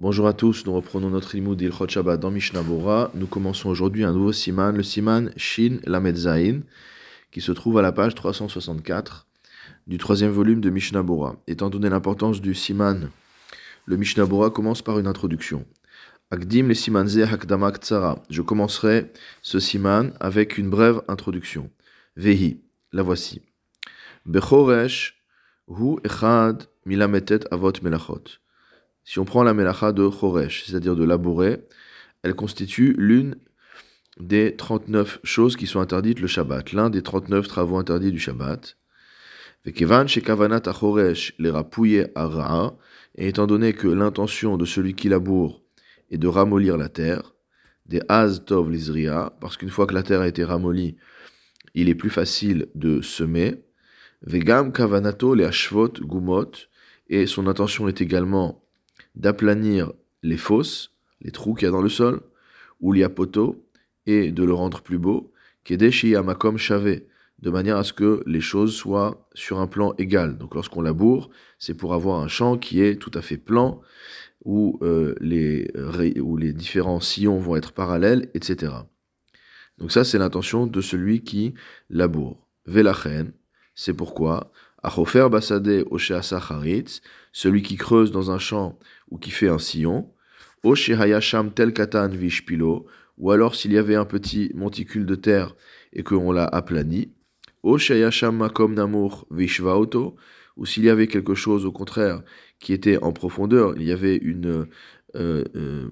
Bonjour à tous, nous reprenons notre limoud d'Ilchot Shabbat dans Mishnah Bora. Nous commençons aujourd'hui un nouveau siman, le siman Shin Lamed Zain, qui se trouve à la page 364 du troisième volume de Mishnah Bora. Étant donné l'importance du siman, le Mishnah Bora commence par une introduction. Akdim le siman hakdama tsara. Je commencerai ce siman avec une brève introduction. Vehi, la voici. Bechoresh hu echad milametet avot melachot. Si on prend la melacha de Choresh, c'est-à-dire de labourer, elle constitue l'une des 39 choses qui sont interdites le Shabbat, l'un des 39 travaux interdits du Shabbat. Les et étant donné que l'intention de celui qui laboure est de ramollir la terre, des az tov lizria, parce qu'une fois que la terre a été ramollie, il est plus facile de semer. Vegam kavanato le ashvot gumot, et son intention est également d'aplanir les fosses, les trous qu'il y a dans le sol, ou poteau, et de le rendre plus beau, kedeshi amakom de manière à ce que les choses soient sur un plan égal. Donc lorsqu'on laboure, c'est pour avoir un champ qui est tout à fait plan, où, euh, les, où les différents sillons vont être parallèles, etc. Donc ça, c'est l'intention de celui qui laboure. Velachen, c'est pourquoi Achofer basade sacharitz, celui qui creuse dans un champ ou qui fait un sillon. Hayasham tel vishpilo, ou alors s'il y avait un petit monticule de terre et qu'on l'a aplani. Hayasham makom namur vishvaoto, ou s'il y avait quelque chose au contraire qui était en profondeur, il y avait une. Euh, euh,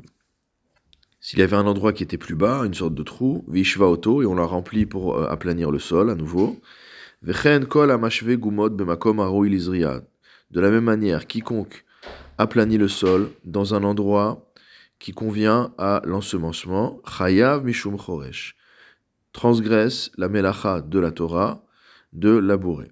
s'il y avait un endroit qui était plus bas, une sorte de trou, vishvaoto, et on l'a rempli pour euh, aplanir le sol à nouveau. De la même manière, quiconque aplanit le sol dans un endroit qui convient à l'ensemencement, chayav mishum choresh, transgresse la melacha de la Torah de labourer.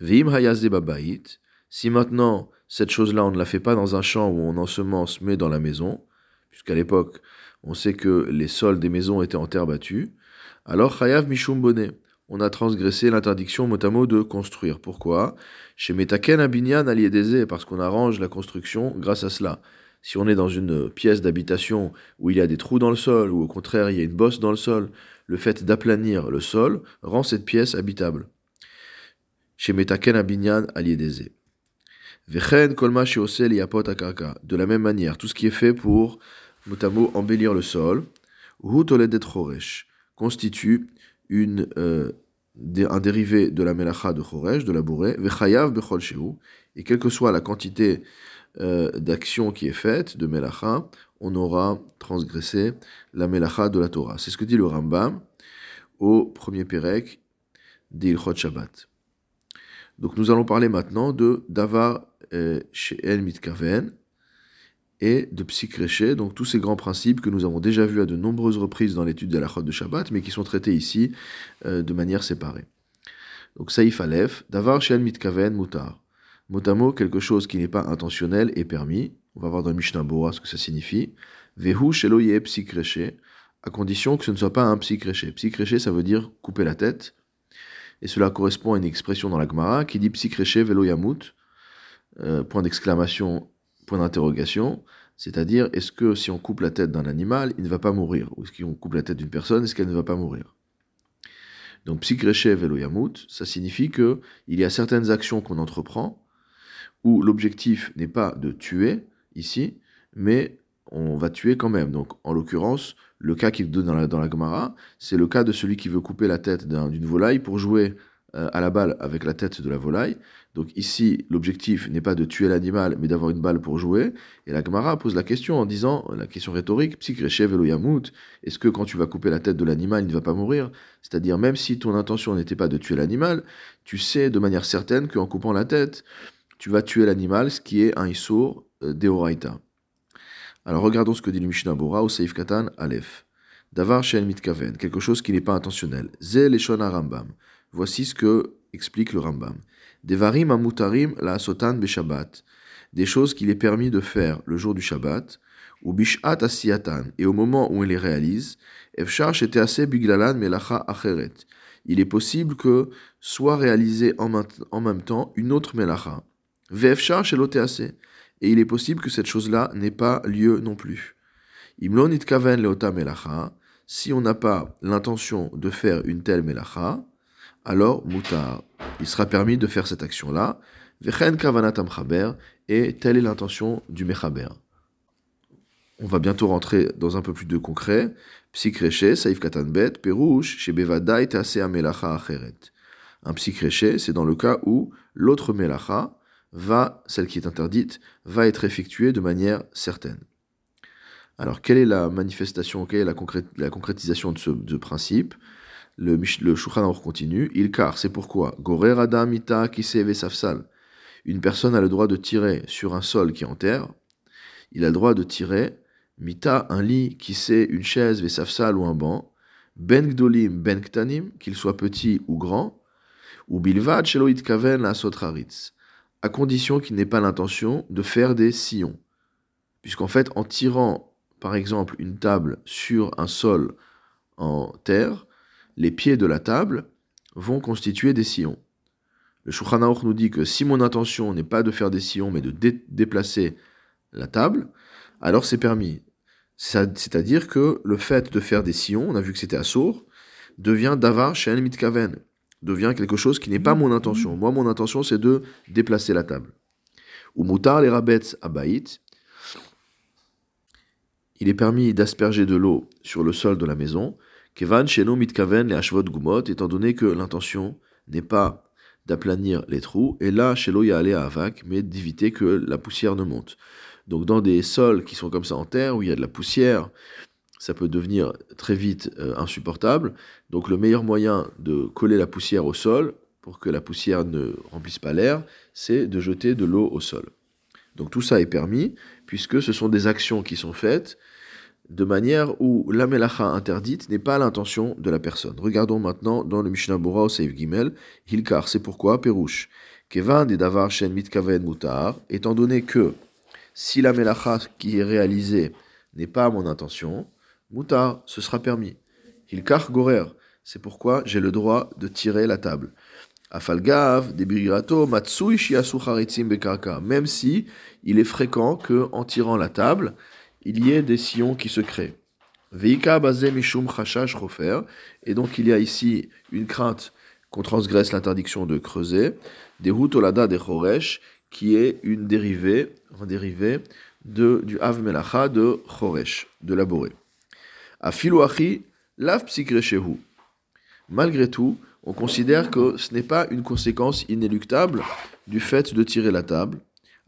Vim babait, si maintenant cette chose-là on ne la fait pas dans un champ où on ensemence mais dans la maison, puisqu'à l'époque on sait que les sols des maisons étaient en terre battue, alors chayav mishum on a transgressé l'interdiction de construire. Pourquoi? Chez Metaken Abinyan Aliedeze, parce qu'on arrange la construction grâce à cela. Si on est dans une pièce d'habitation où il y a des trous dans le sol, ou au contraire il y a une bosse dans le sol, le fait d'aplanir le sol rend cette pièce habitable. Chez Metaken Abinyan Aliedeze. Vechen Kolma Akaka. De la même manière, tout ce qui est fait pour motamo embellir le sol, constitue une, euh, un dérivé de la melacha de Choresh, de la bourrée, vechayav bechol et quelle que soit la quantité euh, d'action qui est faite, de melacha, on aura transgressé la melacha de la Torah. C'est ce que dit le Rambam au premier Pérec d'Ilchot Shabbat. Donc nous allons parler maintenant de Davar euh, El Mitkaven, et de psychréché, donc tous ces grands principes que nous avons déjà vus à de nombreuses reprises dans l'étude de la Chode de Shabbat, mais qui sont traités ici euh, de manière séparée. Donc Saïf Aleph, Davar Shen Mitkaven Mutar. Motamo, quelque chose qui n'est pas intentionnel est permis. On va voir dans le Mishnah Bora ce que ça signifie. Vehu Sheloye psychréché, à condition que ce ne soit pas un psychréché. Psychréché, ça veut dire couper la tête. Et cela correspond à une expression dans la Gemara qui dit psychréché velo yamut, euh, point d'exclamation point d'interrogation, c'est-à-dire est-ce que si on coupe la tête d'un animal, il ne va pas mourir? Ou est-ce qu'on coupe la tête d'une personne, est-ce qu'elle ne va pas mourir? Donc psychreshev yamut, ça signifie que il y a certaines actions qu'on entreprend où l'objectif n'est pas de tuer ici, mais on va tuer quand même. Donc en l'occurrence, le cas qu'il donne dans la, dans Gemara, c'est le cas de celui qui veut couper la tête d'une volaille pour jouer à la balle avec la tête de la volaille. Donc ici, l'objectif n'est pas de tuer l'animal, mais d'avoir une balle pour jouer. Et la Gemara pose la question en disant, la question rhétorique, yamut, est-ce que quand tu vas couper la tête de l'animal, il ne va pas mourir? C'est-à-dire, même si ton intention n'était pas de tuer l'animal, tu sais de manière certaine qu'en coupant la tête, tu vas tuer l'animal, ce qui est un issour euh, deoraita. Alors regardons ce que dit le Mishnah Bora au Seif Katan Aleph. Davar Shen Mitkaven, quelque chose qui n'est pas intentionnel. Ze Leshona Rambam. Voici ce que explique le Rambam. Devarim amutarim la sotan beshabbat. Des choses qu'il est permis de faire le jour du Shabbat, ou bishat asiyatan, et au moment où il les réalise, efshar était assez biglalan melacha acheret. Il est possible que soit réalisé en, même temps une autre melacha. Vefshar assez. et il est possible que cette chose-là n'ait pas lieu non plus. Imlon itkaven leota melacha, si on n'a pas l'intention de faire une telle melacha, alors mutar, il sera permis de faire cette action-là, et telle est l'intention du mechaber. On va bientôt rentrer dans un peu plus de concret. Psikreche, saif katanbet, perouche, chez bevadai tase amelacha acheret. Un psychréché, c'est dans le cas où l'autre melacha va, celle qui est interdite, va être effectuée de manière certaine. Alors, quelle est la manifestation, quelle est la, concrétisation de ce principe? Le, le continue. Il car, c'est pourquoi, Gorer Adam Ita Kiseve Safsal. Une personne a le droit de tirer sur un sol qui est en terre. Il a le droit de tirer Mita, un lit, qui sait une chaise, Vesafsal ou un banc. Ben Gdolim, Ben qu'il soit petit ou grand ou bilvad sheloit kaven la sotraritz, à condition qu'il n'ait pas l'intention de faire des sillons. Puisqu'en fait, en tirant, par exemple, une table sur un sol en terre, les pieds de la table vont constituer des sillons. Le Shulchan nous dit que si mon intention n'est pas de faire des sillons, mais de déplacer la table, alors c'est permis. C'est-à-dire que le fait de faire des sillons, on a vu que c'était à sourd, devient davar chez mitkaven devient quelque chose qui n'est pas mon intention. Moi, mon intention, c'est de déplacer la table. Ou moutar les rabets abaït, il est permis d'asperger de l'eau sur le sol de la maison. Kevan sheno mitkaven les gumot, étant donné que l'intention n'est pas d'aplanir les trous, et là, a aller à avak, mais d'éviter que la poussière ne monte. Donc, dans des sols qui sont comme ça en terre, où il y a de la poussière, ça peut devenir très vite euh, insupportable. Donc le meilleur moyen de coller la poussière au sol, pour que la poussière ne remplisse pas l'air, c'est de jeter de l'eau au sol. Donc tout ça est permis, puisque ce sont des actions qui sont faites de manière où la interdite n'est pas l'intention de la personne. Regardons maintenant dans le Mishnah Bora au Seif Gimel, Hilkar, c'est pourquoi, Perouche, Kevan des Davar Shen Mitkaven Mutar, étant donné que si la qui est réalisée n'est pas mon intention, Moutar, ce sera permis. Hilkar gorer, c'est pourquoi j'ai le droit de tirer la table. Afalgav, debirato, matsui shiasu bekarka, même si il est fréquent que, en tirant la table, il y ait des sillons qui se créent. Veika bazé mishum rofer, et donc il y a ici une crainte qu'on transgresse l'interdiction de creuser, des hutolada de choresh, qui est une dérivée, un dérivé de, du av melacha de choresh, de laborer. Afilouachi, lav psikrechehu. Malgré tout, on considère que ce n'est pas une conséquence inéluctable du fait de tirer la table.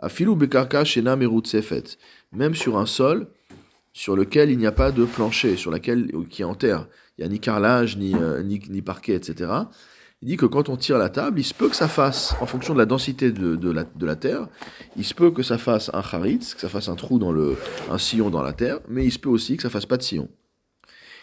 Afilou bekarka shena sefet. Même sur un sol sur lequel il n'y a pas de plancher, sur lequel qui est en terre. Il n'y a ni carrelage, ni, euh, ni, parquet, etc. Il dit que quand on tire la table, il se peut que ça fasse, en fonction de la densité de, de, la, de la, terre, il se peut que ça fasse un charitz, que ça fasse un trou dans le, un sillon dans la terre, mais il se peut aussi que ça fasse pas de sillon.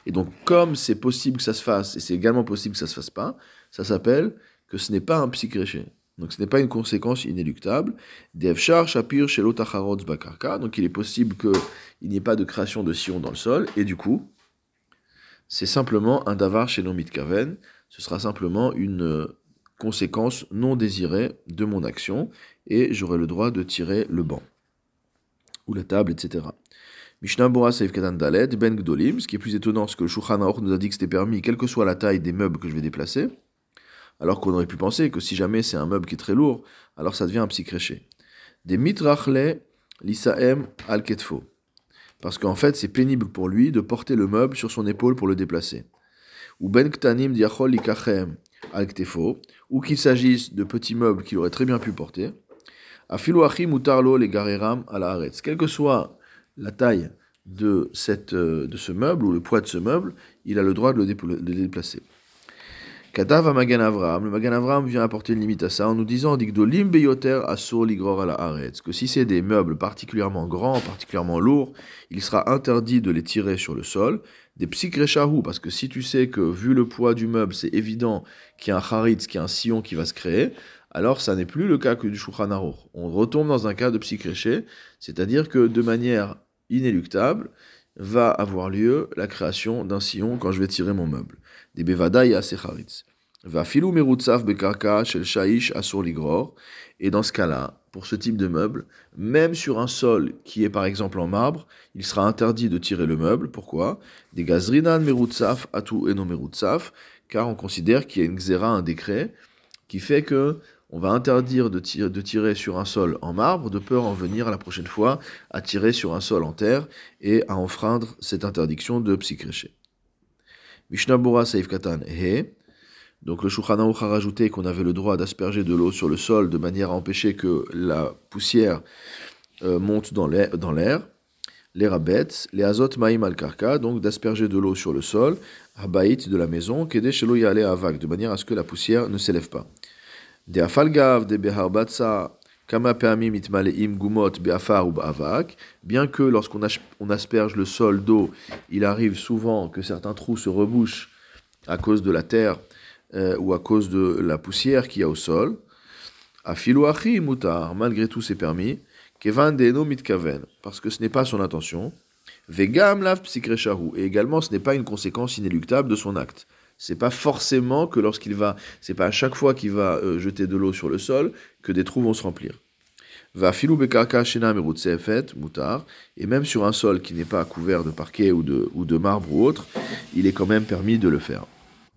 Et donc, comme c'est possible que ça se fasse, et c'est également possible que ça se fasse pas, ça s'appelle que ce n'est pas un psychréché. Donc, ce n'est pas une conséquence inéluctable. Devchar, Shapir, chez Bakarka. Donc, il est possible qu'il n'y ait pas de création de sillon dans le sol, et du coup, c'est simplement un davar chez Kaven. Ce sera simplement une conséquence non désirée de mon action, et j'aurai le droit de tirer le banc, ou la table, etc. Mishnah Bora Seif Dalet, Ben Gdolim, ce qui est plus étonnant, c'est que le Shulchan nous a dit que c'était permis, quelle que soit la taille des meubles que je vais déplacer, alors qu'on aurait pu penser que si jamais c'est un meuble qui est très lourd, alors ça devient un psychréché. Des mitrachle lisaem al ketfo. Parce qu'en fait, c'est pénible pour lui de porter le meuble sur son épaule pour le déplacer. Ou ben ktanim diachol likachem al ktefo, ou qu'il s'agisse de petits meubles qu'il aurait très bien pu porter. Afiluachi mutarlo les gareram al haaretz. Quel que soit la taille de, euh, de ce meuble ou le poids de ce meuble, il a le droit de le, déplacer. Katav Magan Avram, le Magan Avram vient apporter une limite à ça en nous disant Digdolim beyoter asur ligror que si c'est des meubles particulièrement grands, particulièrement lourds, il sera interdit de les tirer sur le sol. Des psychréchahu, parce que si tu sais que vu le poids du meuble, c'est évident qu'il y a un charitz, qu'il y a un sillon qui va se créer, alors ça n'est plus le cas que du Shulchan On retombe dans un cas de psychréché, c'est-à-dire que de manière inéluctable, va avoir lieu la création d'un sillon quand je vais tirer mon meuble. Des bevadaï secharitz. Va filou merutsav bekarka shel shaish asur ligror. Et dans ce cas-là, pour ce type de meuble, même sur un sol qui est par exemple en marbre, il sera interdit de tirer le meuble. Pourquoi? Des gazrinan merutsaf atu eno merutsaf, car on considère qu'il y a une xéra, un décret, qui fait que on va interdire de tirer, sur un sol en marbre, de peur en venir la prochaine fois à tirer sur un sol en terre et à enfreindre cette interdiction de psychréché. Mishnah Saif Katan He. Donc le Shulchan a rajouté qu'on avait le droit d'asperger de l'eau sur le sol de manière à empêcher que la poussière euh, monte dans l'air. Les rabets, les azot maïm al karka, donc d'asperger de l'eau sur le sol, habaït de la maison, kede shelo yale avak, de manière à ce que la poussière ne s'élève pas. Afalgav, kama peamim itmaleim gumot beafar ou bien que lorsqu'on on asperge le sol d'eau, il arrive souvent que certains trous se rebouchent à cause de la terre euh, ou à cause de la poussière qu'il y a au sol. Afilouachi mutar, malgré tout c'est permis. Kevan deno mitkaven, parce que ce n'est pas son intention. Vegam lav et également ce n'est pas une conséquence inéluctable de son acte. C'est pas forcément que lorsqu'il va, c'est pas à chaque fois qu'il va euh, jeter de l'eau sur le sol que des trous vont se remplir. Va filou bekarka mutar, et même sur un sol qui n'est pas couvert de parquet ou de, ou de marbre ou autre, il est quand même permis de le faire.